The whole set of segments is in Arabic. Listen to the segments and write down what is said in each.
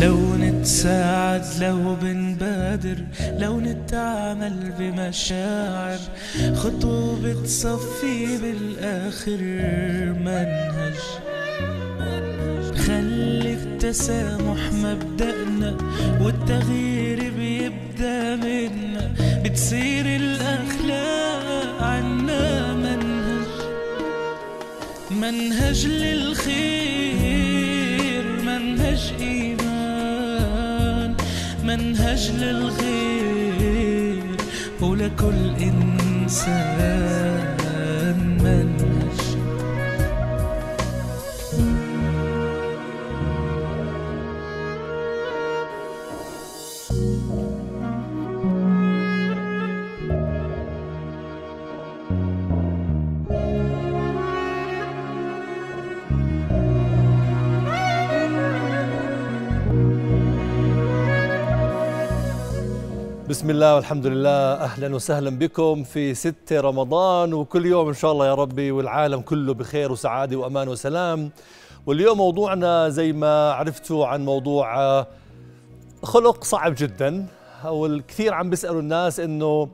لو نتساعد لو بنبادر لو نتعامل بمشاعر خطوة بتصفي بالآخر منهج. خلي التسامح مبدأنا والتغيير بيبدأ منا بتصير الأخلاق عنا منهج. منهج للخير منهج للغير ولكل إنسان منهج بسم الله والحمد لله. أهلا وسهلا بكم في ستة رمضان وكل يوم إن شاء الله يا ربي والعالم كله بخير وسعادة وأمان وسلام. واليوم موضوعنا زي ما عرفتوا عن موضوع آه، خلق صعب جدا. والكثير عم بيسألوا الناس إنه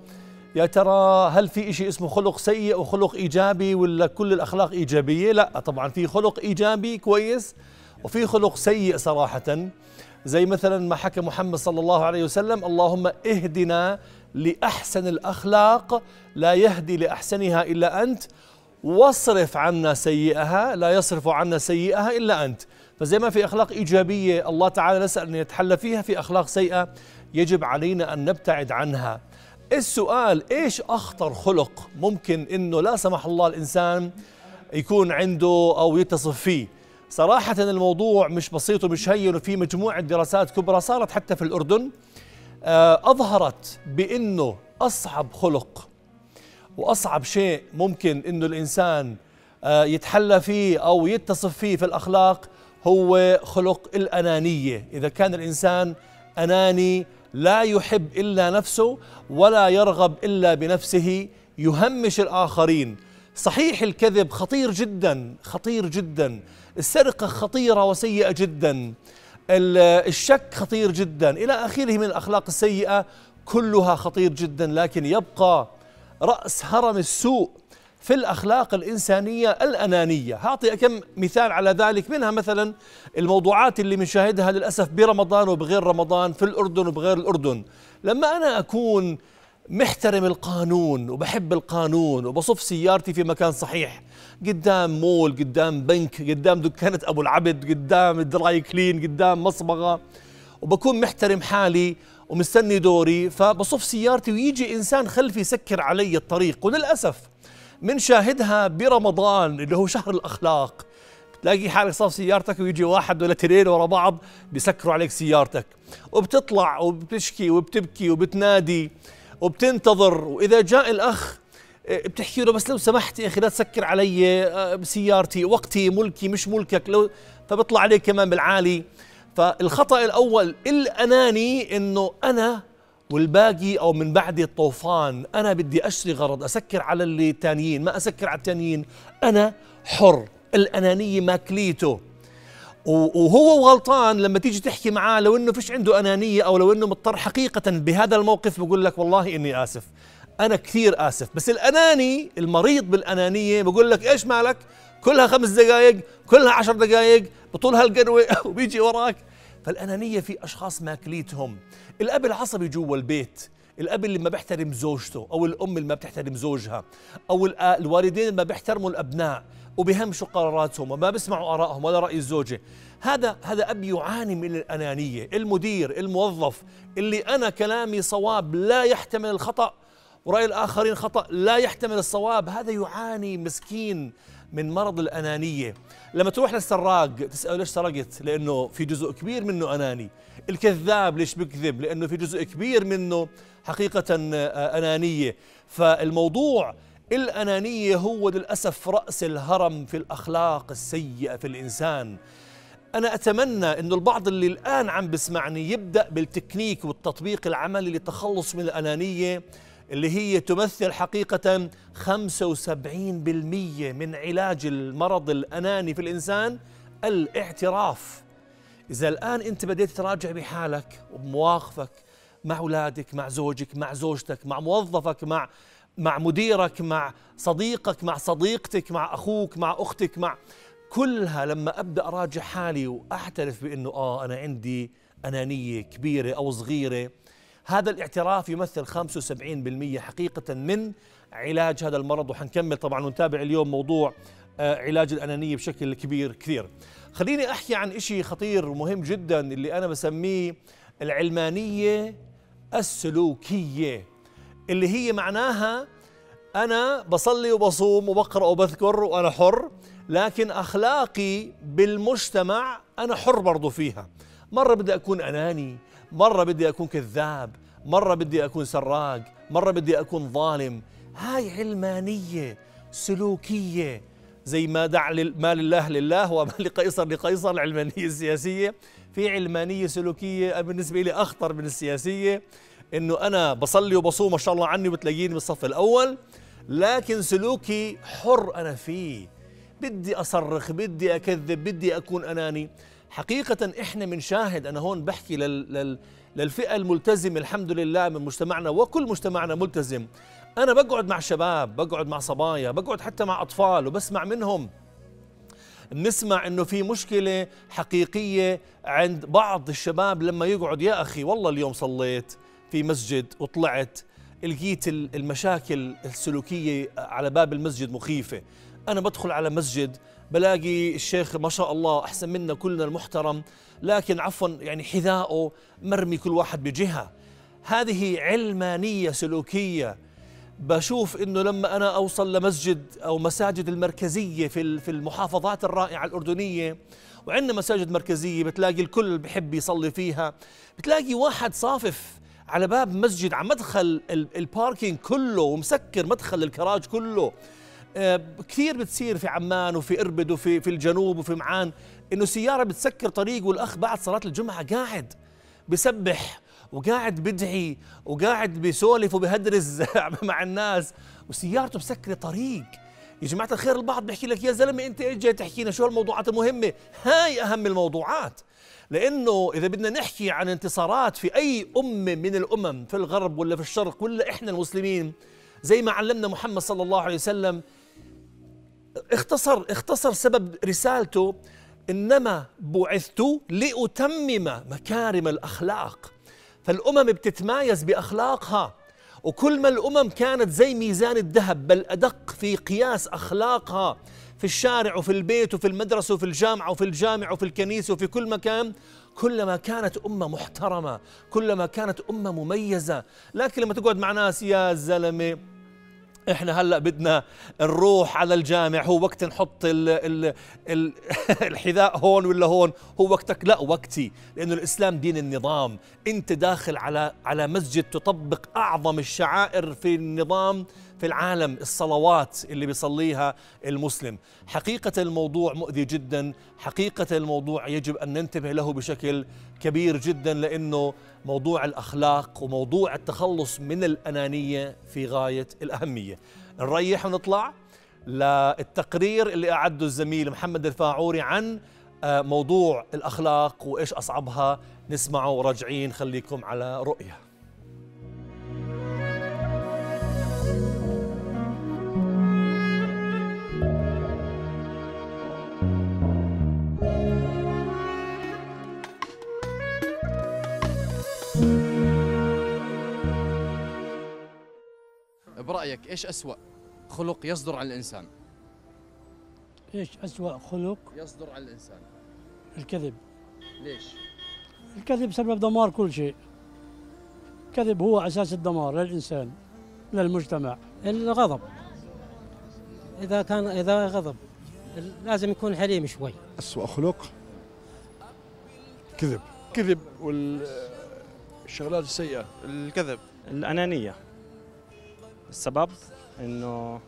يا ترى هل في شيء اسمه خلق سيء وخلق إيجابي ولا كل الأخلاق إيجابية؟ لا طبعا في خلق إيجابي كويس وفي خلق سيء صراحة. زي مثلا ما حكى محمد صلى الله عليه وسلم اللهم اهدنا لأحسن الأخلاق لا يهدي لأحسنها إلا أنت واصرف عنا سيئها لا يصرف عنا سيئها إلا أنت. فزي ما في أخلاق إيجابية الله تعالى نسأل أن يتحلى فيها في أخلاق سيئة يجب علينا أن نبتعد عنها. السؤال إيش أخطر خلق ممكن إنه لا سمح الله الإنسان يكون عنده أو يتصف فيه؟ صراحة الموضوع مش بسيط ومش هين وفي مجموعة دراسات كبرى صارت حتى في الأردن آه، أظهرت بأنه أصعب خلق وأصعب شيء ممكن أنه الإنسان آه، يتحلى فيه أو يتصف فيه في الأخلاق هو خلق الأنانية. إذا كان الإنسان أناني لا يحب إلا نفسه ولا يرغب إلا بنفسه يهمش الآخرين. صحيح الكذب خطير جدا خطير جدا. السرقة خطيرة وسيئة جدا. الشك خطير جدا. إلى آخره من الأخلاق السيئة كلها خطير جدا لكن يبقى رأس هرم السوء في الأخلاق الإنسانية الأنانية. هعطي كم مثال على ذلك. منها مثلا الموضوعات اللي بنشاهدها للأسف برمضان وبغير رمضان في الأردن وبغير الأردن. لما أنا أكون محترم القانون وبحب القانون وبصف سيارتي في مكان صحيح. قدام مول قدام بنك قدام دكانة أبو العبد قدام dry clean قدام مصبغة. وبكون محترم حالي ومستني دوري فبصف سيارتي ويجي إنسان خلفي يسكر علي الطريق. وللأسف منشاهدها برمضان اللي هو شهر الأخلاق. تلاقي حالك صف سيارتك ويجي واحد ولا تنين ورا بعض بيسكروا عليك سيارتك. وبتطلع وبتشكي وبتبكي وبتنادي. وبتنتظر وإذا جاء الأخ آه، بتحكي له بس لو سمحت يا أخي لا تسكر علي آه، بسيارتي وقتي ملكي مش ملكك لو فبيطلع عليك كمان بالعالي. فالخطأ الأول الاناني إنه أنا والباقي أو من بعد الطوفان أنا بدي اشتري غرض أسكر على اللي ما أسكر على الثانيين أنا حر. الأنانية ماكليته. وهو غلطان لما تيجي تحكي معاه لو إنه فيش عنده أنانية أو لو إنه مضطر حقيقة بهذا الموقف بقول لك والله إني آسف. أنا كثير آسف. بس الأناني المريض بالأنانية بقول لك إيش مالك؟ كلها خمس دقائق كلها عشر دقائق بطول هالقروة وبيجي وراك. فالأنانية في أشخاص ماكليتهم. الأب العصبي جوا البيت الأب اللي ما بيحترم زوجته أو الأم اللي ما بتحترم زوجها أو الوالدين اللي ما بيحترموا الأبناء. وبيهمشوا قراراتهم وما بيسمعوا آرائهم ولا رأي الزوجة. هذا هذا أب يعاني من الأنانية المدير الموظف اللي أنا كلامي صواب لا يحتمل الخطأ ورأي الآخرين خطأ لا يحتمل الصواب. هذا يعاني مسكين من مرض الأنانية. لما تروح للسراق تسأله ليش سرقت؟ لأنه في جزء كبير منه أناني. الكذاب ليش بكذب لأنه في جزء كبير منه حقيقة آه، أنانية. فالموضوع الأنانية هو للأسف رأس الهرم في الأخلاق السيئة في الإنسان. أنا أتمنى أن البعض اللي الآن عم بسمعني يبدأ بالتكنيك والتطبيق العملي للتخلص من الأنانية اللي هي تمثل حقيقة 75% من علاج المرض الأناني في الإنسان الاعتراف. إذا الآن أنت بديت تراجع بحالك وبمواقفك مع أولادك مع زوجك مع زوجتك مع موظفك مع مع مديرك مع صديقك مع صديقتك مع أخوك مع أختك مع كلها. لما أبدأ أراجع حالي وأعترف بأنه آه أنا عندي أنانية كبيرة أو صغيرة هذا الاعتراف يمثل 75% حقيقة من علاج هذا المرض. وحنكمل طبعا ونتابع اليوم موضوع آه، علاج الأنانية بشكل كبير كثير. خليني أحكي عن إشي خطير ومهم جدا اللي أنا بسميه العلمانية السلوكية. اللي هي معناها أنا بصلي وبصوم وبقرأ وبذكر وأنا حر لكن أخلاقي بالمجتمع أنا حر برضو فيها. مرة بدي أكون أناني مرة بدي أكون كذاب مرة بدي أكون سراق مرة بدي أكون ظالم. هاي علمانية سلوكية زي ما دع ما لله لله وما لقيصر لقيصر العلمانية السياسية في علمانية سلوكية بالنسبة لي أخطر من السياسية. إنه أنا بصلي وبصوم ما شاء الله عني وبتلاقيني بالصف الأول لكن سلوكي حر أنا فيه. بدي أصرخ بدي أكذب بدي أكون أناني. حقيقة إحنا بنشاهد أنا هون بحكي لل لل للفئة الملتزمة الحمد لله من مجتمعنا وكل مجتمعنا ملتزم. أنا بقعد مع شباب بقعد مع صبايا بقعد حتى مع أطفال وبسمع منهم. بنسمع إنه في مشكلة حقيقية عند بعض الشباب لما يقعد يا أخي والله اليوم صليت. في مسجد وطلعت لقيت المشاكل السلوكية على باب المسجد مخيفة. أنا بدخل على مسجد بلاقي الشيخ ما شاء الله أحسن منا كلنا المحترم لكن عفوا يعني حذاءه مرمي كل واحد بجهة. هذه علمانية سلوكية. بشوف إنه لما أنا أوصل لمسجد أو مساجد المركزية في في المحافظات الرائعة الأردنية وعندنا مساجد مركزية بتلاقي الكل بحب يصلي فيها بتلاقي واحد صافف على باب مسجد على مدخل الباركينج كله ومسكر مدخل الكراج كله. آه، كثير بتصير في عمان وفي إربد وفي في الجنوب وفي معان إنه سياره بتسكر طريق والأخ بعد صلاة الجمعة قاعد بسبح وقاعد بدعي وقاعد بيسولف وبهدرز مع الناس وسيارته مسكرة طريق. يا جماعة الخير البعض بيحكي لك يا زلمة أنت إيش جاي تحكي لنا شو الموضوعات المهمة. هاي أهم الموضوعات. لأنه إذا بدنا نحكي عن انتصارات في أي أمة من الأمم في الغرب ولا في الشرق ولا إحنا المسلمين زي ما علمنا محمد صلى الله عليه وسلم اختصر اختصر سبب رسالته إنما بعثت لأتمم مكارم الأخلاق. فالأمم بتتمايز بأخلاقها وكل ما الأمم كانت زي ميزان الذهب بل أدق في قياس أخلاقها. في الشارع وفي البيت وفي المدرسة وفي الجامعة وفي الجامع وفي الكنيسة وفي كل مكان كلما كانت أمة محترمة كلما كانت أمة مميزة. لكن لما تقعد مع ناس يا زلمة إحنا هلأ بدنا نروح على الجامع هو وقت نحط ال ال ال الحذاء هون ولا هون؟ هو وقتك. لا وقتي لأنه الإسلام دين النظام. أنت داخل على على مسجد تطبق أعظم الشعائر في النظام. في العالم الصلوات اللي بيصليها المسلم. حقيقة الموضوع مؤذي جدا. حقيقة الموضوع يجب أن ننتبه له بشكل كبير جدا لأنه موضوع الأخلاق وموضوع التخلص من الأنانية في غاية الأهمية. نريح ونطلع للتقرير اللي أعده الزميل محمد الفاعوري عن آه، موضوع الأخلاق وإيش أصعبها. نسمعه راجعين خليكم على رؤية. برأيك إيش أسوأ خلق يصدر عن الإنسان؟ إيش اسوء خلق؟ يصدر عن الإنسان. الكذب. ليش؟ الكذب سبب دمار كل شيء. الكذب هو أساس الدمار للانسان للمجتمع الغضب. إذا كان إذا غضب لازم يكون حليم شوي. أسوأ خلق؟ كذب. كذب والشغلات السيئة الكذب. الأنانية. السبب إنه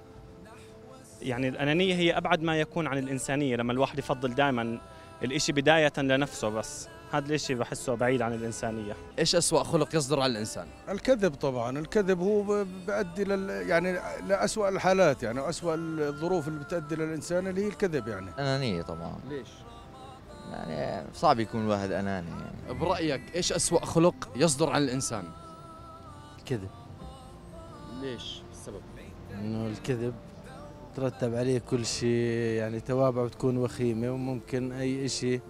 يعني الأنانية هي أبعد ما يكون عن الإنسانية لما الواحد يفضل دائما الإشي بداية لنفسه بس. هذا الإشي بحسه بعيد عن الإنسانية. إيش أسوأ خلق يصدر عن الإنسان؟ الكذب طبعا. الكذب هو بيؤدي لل يعني لأسوأ الحالات يعني وأسوأ الظروف اللي بتؤدي للإنسان اللي هي الكذب يعني. أنانية طبعا. ليش؟ يعني صعب يكون الواحد أناني يعني. برأيك إيش أسوأ خلق يصدر عن الإنسان؟ الكذب. ليش السبب؟ إنه الكذب ترتب عليه كل شيء يعني توابع بتكون وخيمة وممكن أي إشي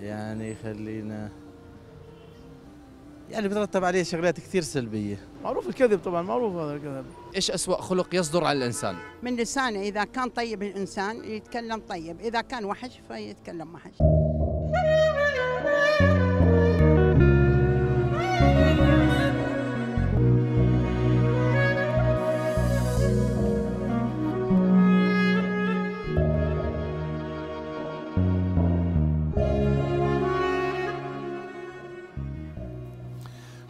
يعني يخلينا يعني بترتب عليه شغلات كثير سلبية. معروف الكذب طبعا معروف هذا الكذب. إيش أسوأ خلق يصدر عن الإنسان؟ من لسانه إذا كان طيب الإنسان يتكلم طيب إذا كان وحش فيتكلم وحش.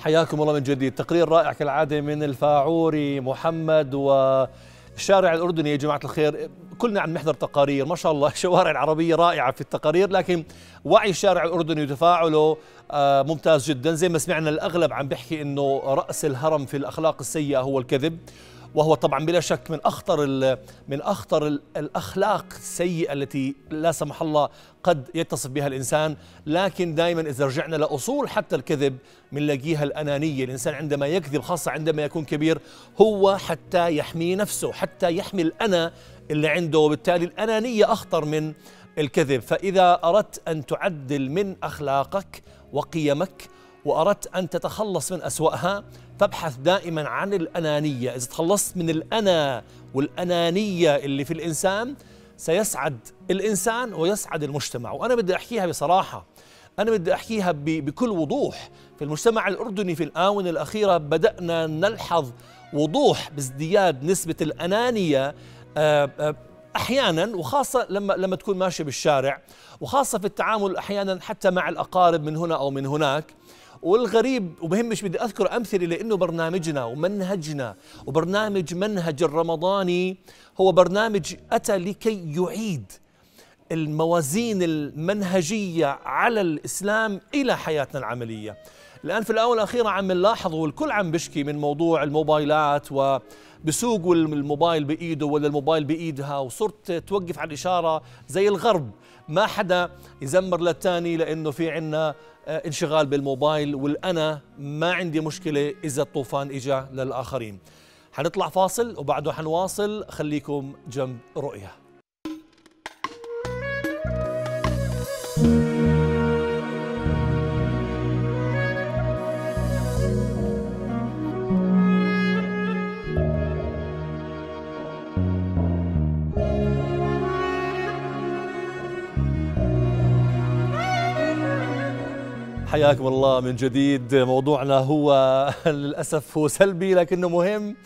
حياكم الله من جديد. تقرير رائع كالعادة من الفاعوري محمد والشارع الأردني. يا جماعة الخير كلنا عم نحضر تقارير. ما شاء الله الشوارع العربية رائعة في التقارير لكن وعي الشارع الأردني وتفاعله آه، ممتاز جدا. زي ما سمعنا الأغلب عم بيحكي أنه رأس الهرم في الأخلاق السيئة هو الكذب. وهو طبعا بلا شك من أخطر من أخطر ال- الأخلاق السيئة التي لا سمح الله قد يتصف بها الإنسان. لكن دائما إذا رجعنا لأصول حتى الكذب بنلاقيها الأنانية. الإنسان عندما يكذب خاصة عندما يكون كبير هو حتى يحمي نفسه حتى يحمي الأنا اللي عنده. وبالتالي الأنانية أخطر من الكذب. فإذا أردت أن تعدل من أخلاقك وقيمك وأردت أن تتخلص من أسوأها فابحث دائما عن الأنانية. إذا تخلصت من الأنا والأنانية اللي في الإنسان سيسعد الإنسان ويسعد المجتمع. وأنا بدي أحكيها بصراحة. أنا بدي أحكيها ب- بكل وضوح. في المجتمع الأردني في الآونة الأخيرة بدأنا نلحظ وضوح بازدياد نسبة الأنانية آه، آه، أحيانا وخاصة لما لما تكون ماشي بالشارع. وخاصة في التعامل أحيانا حتى مع الأقارب من هنا أو من هناك. والغريب وبهمش بدي أذكر أمثلة لإنه برنامجنا ومنهجنا وبرنامج منهج الرمضاني هو برنامج أتى لكي يعيد الموازين المنهجية على الإسلام إلى حياتنا العملية. الآن في الاونه الاخيره عم نلاحظ والكل عم بيشكي من موضوع الموبايلات وبسوقوا الموبايل بإيده ولا الموبايل بإيدها وصرت توقف على الإشارة زي الغرب ما حدا يزمر للتاني لإنه في عنا انشغال بالموبايل والأنا ما عندي مشكلة إذا الطوفان إجا للآخرين. حنطلع فاصل وبعده حنواصل خليكم جنب رؤية. حياكم الله من جديد. موضوعنا هو للأسف هو سلبي لكنه مهم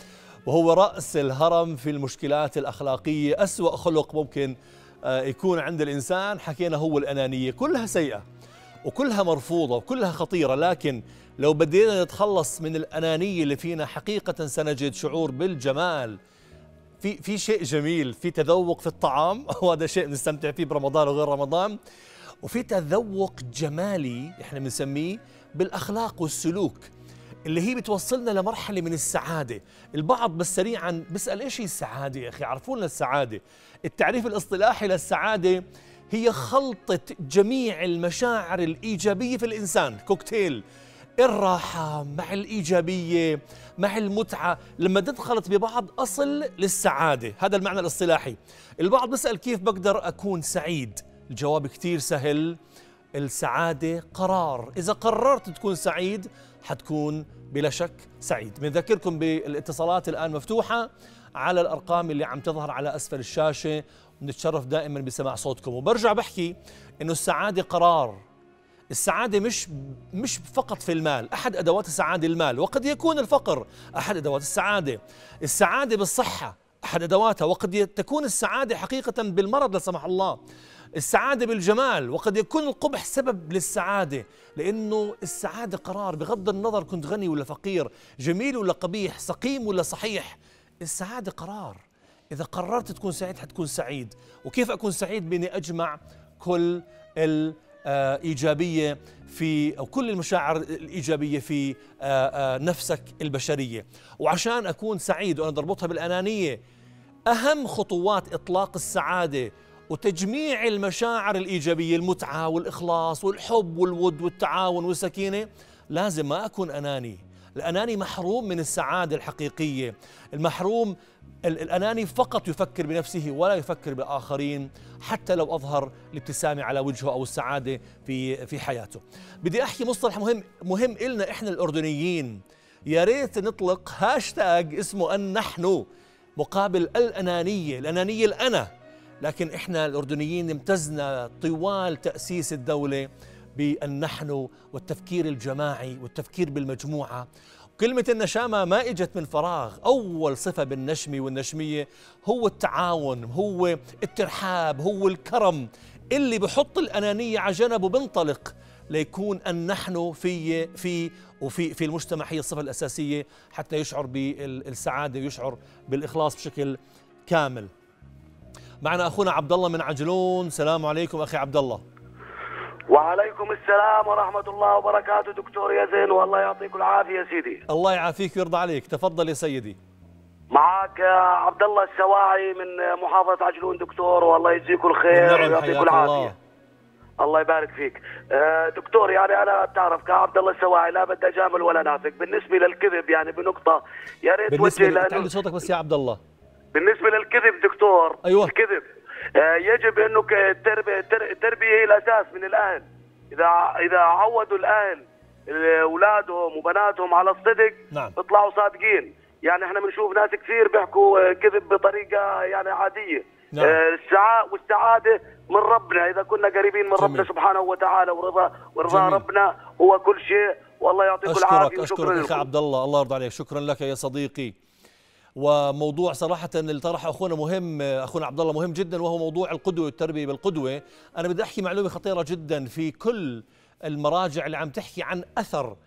وهو رأس الهرم في المشكلات الأخلاقية. أسوأ خلق ممكن آه، يكون عند الإنسان حكينا هو الأنانية. كلها سيئة وكلها مرفوضة وكلها خطيرة. لكن لو بدينا نتخلص من الأنانية اللي فينا حقيقة سنجد شعور بالجمال. في في شيء جميل في تذوق في الطعام. وهذا شيء بنستمتع فيه برمضان وغير رمضان. وفي تذوق جمالي إحنا بنسميه بالأخلاق والسلوك اللي هي بتوصلنا لمرحلة من السعادة. البعض بس سريعا بيسأل إيش هي السعادة يا أخي؟ عرفوا لنا السعادة. التعريف الإصطلاحي للسعادة هي خلطة جميع المشاعر الإيجابية في الإنسان. كوكتيل. الراحة مع الإيجابية مع المتعة. لما تدخلت ببعض أصل للسعادة. هذا المعنى الإصطلاحي. البعض بيسأل كيف بقدر أكون سعيد؟ الجواب كتير سهل. السعادة قرار. إذا قررت تكون سعيد حتكون بلا شك سعيد. بنذكركم بالاتصالات الآن مفتوحة على الأرقام اللي عم تظهر على أسفل الشاشة. ونتشرف دائما بسماع صوتكم. وبرجع بحكي إنه السعادة قرار. السعادة مش مش فقط في المال، أحد أدوات السعادة المال، وقد يكون الفقر أحد أدوات السعادة. السعادة بالصحة أحد أدواتها، وقد تكون السعادة حقيقة بالمرض لا سمح الله. السعادة بالجمال، وقد يكون القبح سبب للسعادة، لأنه السعادة قرار بغض النظر كنت غني ولا فقير، جميل ولا قبيح، سقيم ولا صحيح. السعادة قرار. إذا قررت تكون سعيد حتكون سعيد، وكيف أكون سعيد بإني أجمع كل ال آه، في أو كل المشاعر الإيجابية في آه، آه، نفسك البشرية وعشان أكون سعيد وأنا بربطها بالأنانية أهم خطوات إطلاق السعادة وتجميع المشاعر الإيجابية المتعة والإخلاص والحب والود والتعاون والسكينة لازم ما أكون أناني. الأناني محروم من السعادة الحقيقية. المحروم الأناني فقط يفكر بنفسه ولا يفكر بالآخرين حتى لو أظهر الابتسامة على وجهه أو السعادة في في حياته. بدي أحكي مصطلح مهم مهم إلنا إحنا الأردنيين. يا ريت نطلق هاشتاج اسمه أن نحن مقابل الأنانية. الأنانية الأنا. لكن إحنا الأردنيين امتزنا طوال تأسيس الدولة بأن نحن والتفكير الجماعي والتفكير بالمجموعة. كلمة النشامة ما إجت من فراغ. أول صفة بالنشمي والنشمية هو التعاون هو الترحاب هو الكرم اللي بحط الأنانية على جنب وبنطلق ليكون أن نحن في في وفي في المجتمع هي الصفة الأساسية حتى يشعر بالسعادة ويشعر بالإخلاص بشكل كامل. معنا أخونا عبد الله من عجلون. سلام عليكم أخي عبد الله وعليكم السلام ورحمة الله وبركاته دكتور يزن والله يعطيك العافية سيدي. الله يعافيك ويرضى عليك. تفضل يا سيدي. معك عبد الله السواعي من محافظة عجلون دكتور والله يجزيك الخير ويعطيك العافية. الله. الله يبارك فيك. آه، دكتور يعني أنا بتعرف كعبد الله السواعي لا بدي أجامل ولا نافق بالنسبة للكذب يعني بنقطة يا ريت بالنسبة تعلي صوتك بس يا عبد الله بالنسبة للكذب دكتور أيوه. الكذب. آه، يجب انه التربيه التربيه هي الاساس من الأهل. إذا إذا عودوا الأهل أولادهم وبناتهم على الصدق نعم. بيطلعوا صادقين. يعني إحنا بنشوف ناس كثير بيحكوا كذب بطريقة يعني عادية. نعم. آه، السعاده والسعادة من ربنا. إذا كنا قريبين من جميل. ربنا سبحانه وتعالى ورضا ورضا ربنا هو كل شيء. والله يعطيك العافية أشكرك اشكرك أخي عبد الله. الله يرضى عليك. شكرا لك يا صديقي. وموضوع صراحة اللي طرحه أخونا مهم أخونا عبد الله مهم جدا وهو موضوع القدوة والتربية بالقدوة. أنا بدي أحكي معلومة خطيرة جدا في كل المراجع اللي عم تحكي عن أثر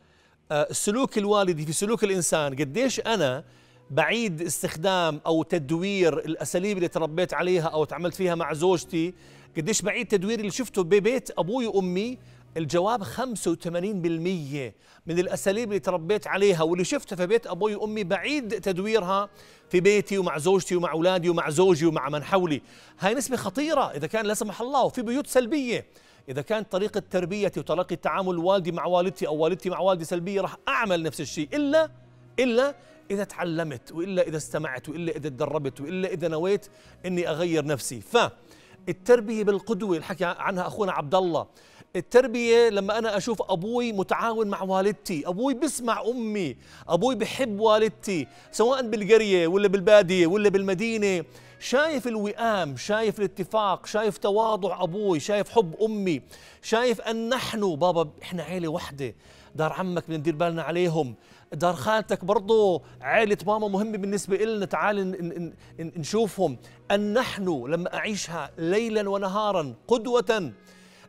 السلوك الوالدي في سلوك الإنسان. قديش أنا بعيد استخدام أو تدوير الأساليب اللي تربيت عليها أو تعاملت فيها مع زوجتي؟ قديش بعيد تدوير اللي شفته ببيت أبوي وأمي؟ الجواب 85% من الأساليب اللي تربيت عليها واللي شفتها في بيت أبوي وأمي بعيد تدويرها في بيتي ومع زوجتي ومع أولادي ومع زوجي ومع من حولي. هاي نسبة خطيرة إذا كان لا سمح الله وفي بيوت سلبية. إذا كانت طريقة تربيتي وطريقة تعامل والدي مع والدتي أو والدتي مع والدي سلبية راح أعمل نفس الشيء. إلا إلا إذا تعلمت وإلا إذا استمعت وإلا إذا تدربت وإلا إذا نويت إني أغير نفسي. فالتربيه بالقدوة اللي حكى عنها أخونا عبد الله التربية لما أنا أشوف أبوي متعاون مع والدتي أبوي بسمع أمي أبوي بحب والدتي سواء بالقرية ولا بالبادية ولا بالمدينة شايف الوئام شايف الاتفاق شايف تواضع أبوي شايف حب أمي شايف أن نحن بابا إحنا عيلة وحدة دار عمك بدنا ندير بالنا عليهم دار خالتك برضو عائلة ماما مهمة بالنسبة لنا تعال نشوفهم. أن نحن لما أعيشها ليلا ونهارا قدوة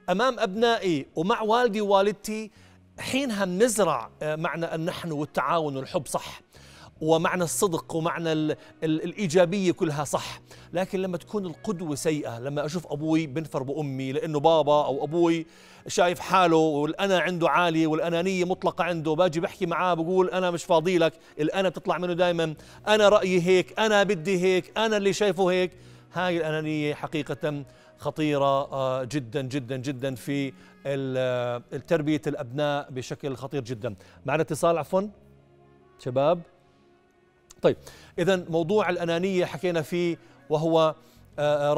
أمام أبنائي ومع والدي ووالدتي حينها بنزرع معنى النحن والتعاون والحب صح. ومعنى الصدق ومعنى ال ال الإيجابية كلها صح. لكن لما تكون القدوة سيئة لما أشوف أبوي بنفر بأمي لأنه بابا أو أبوي شايف حاله والأنا عنده عالية والأنانية مطلقة عنده باجي بحكي معاه بقول أنا مش فاضي لك الأنا بتطلع منه دائما أنا رأيي هيك أنا بدي هيك أنا اللي شايفه هيك. هاي الأنانية حقيقة خطيرة جدا جدا جدا في تربية الأبناء بشكل خطير جدا. معنا اتصال عفوا. شباب. طيب إذا موضوع الأنانية حكينا فيه وهو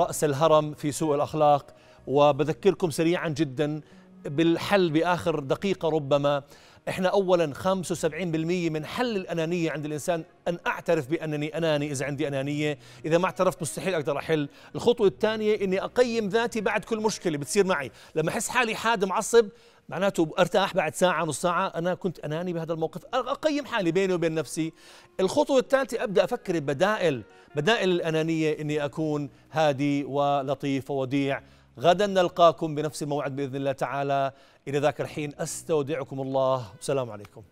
رأس الهرم في سوء الأخلاق. وبذكركم سريعا جدا بالحل بآخر دقيقة ربما. إحنا اولا 75% من حل الأنانية عند الإنسان أن أعترف بأنني أناني إذا عندي أنانية، إذا ما اعترفت مستحيل أقدر أحل، الخطوة الثانية إني أقيم ذاتي بعد كل مشكلة بتصير معي، لما أحس حالي حاد معصب معناته أرتاح بعد ساعة نص ساعة أنا كنت أناني بهذا الموقف، أقيم حالي بيني وبين نفسي. الخطوة الثالثة أبدأ أفكر ببدائل، بدائل الأنانية إني أكون هادي ولطيف ووديع. غدا نلقاكم بنفس الموعد بإذن الله تعالى. إلى ذاك الحين أستودعكم الله. والسلام عليكم.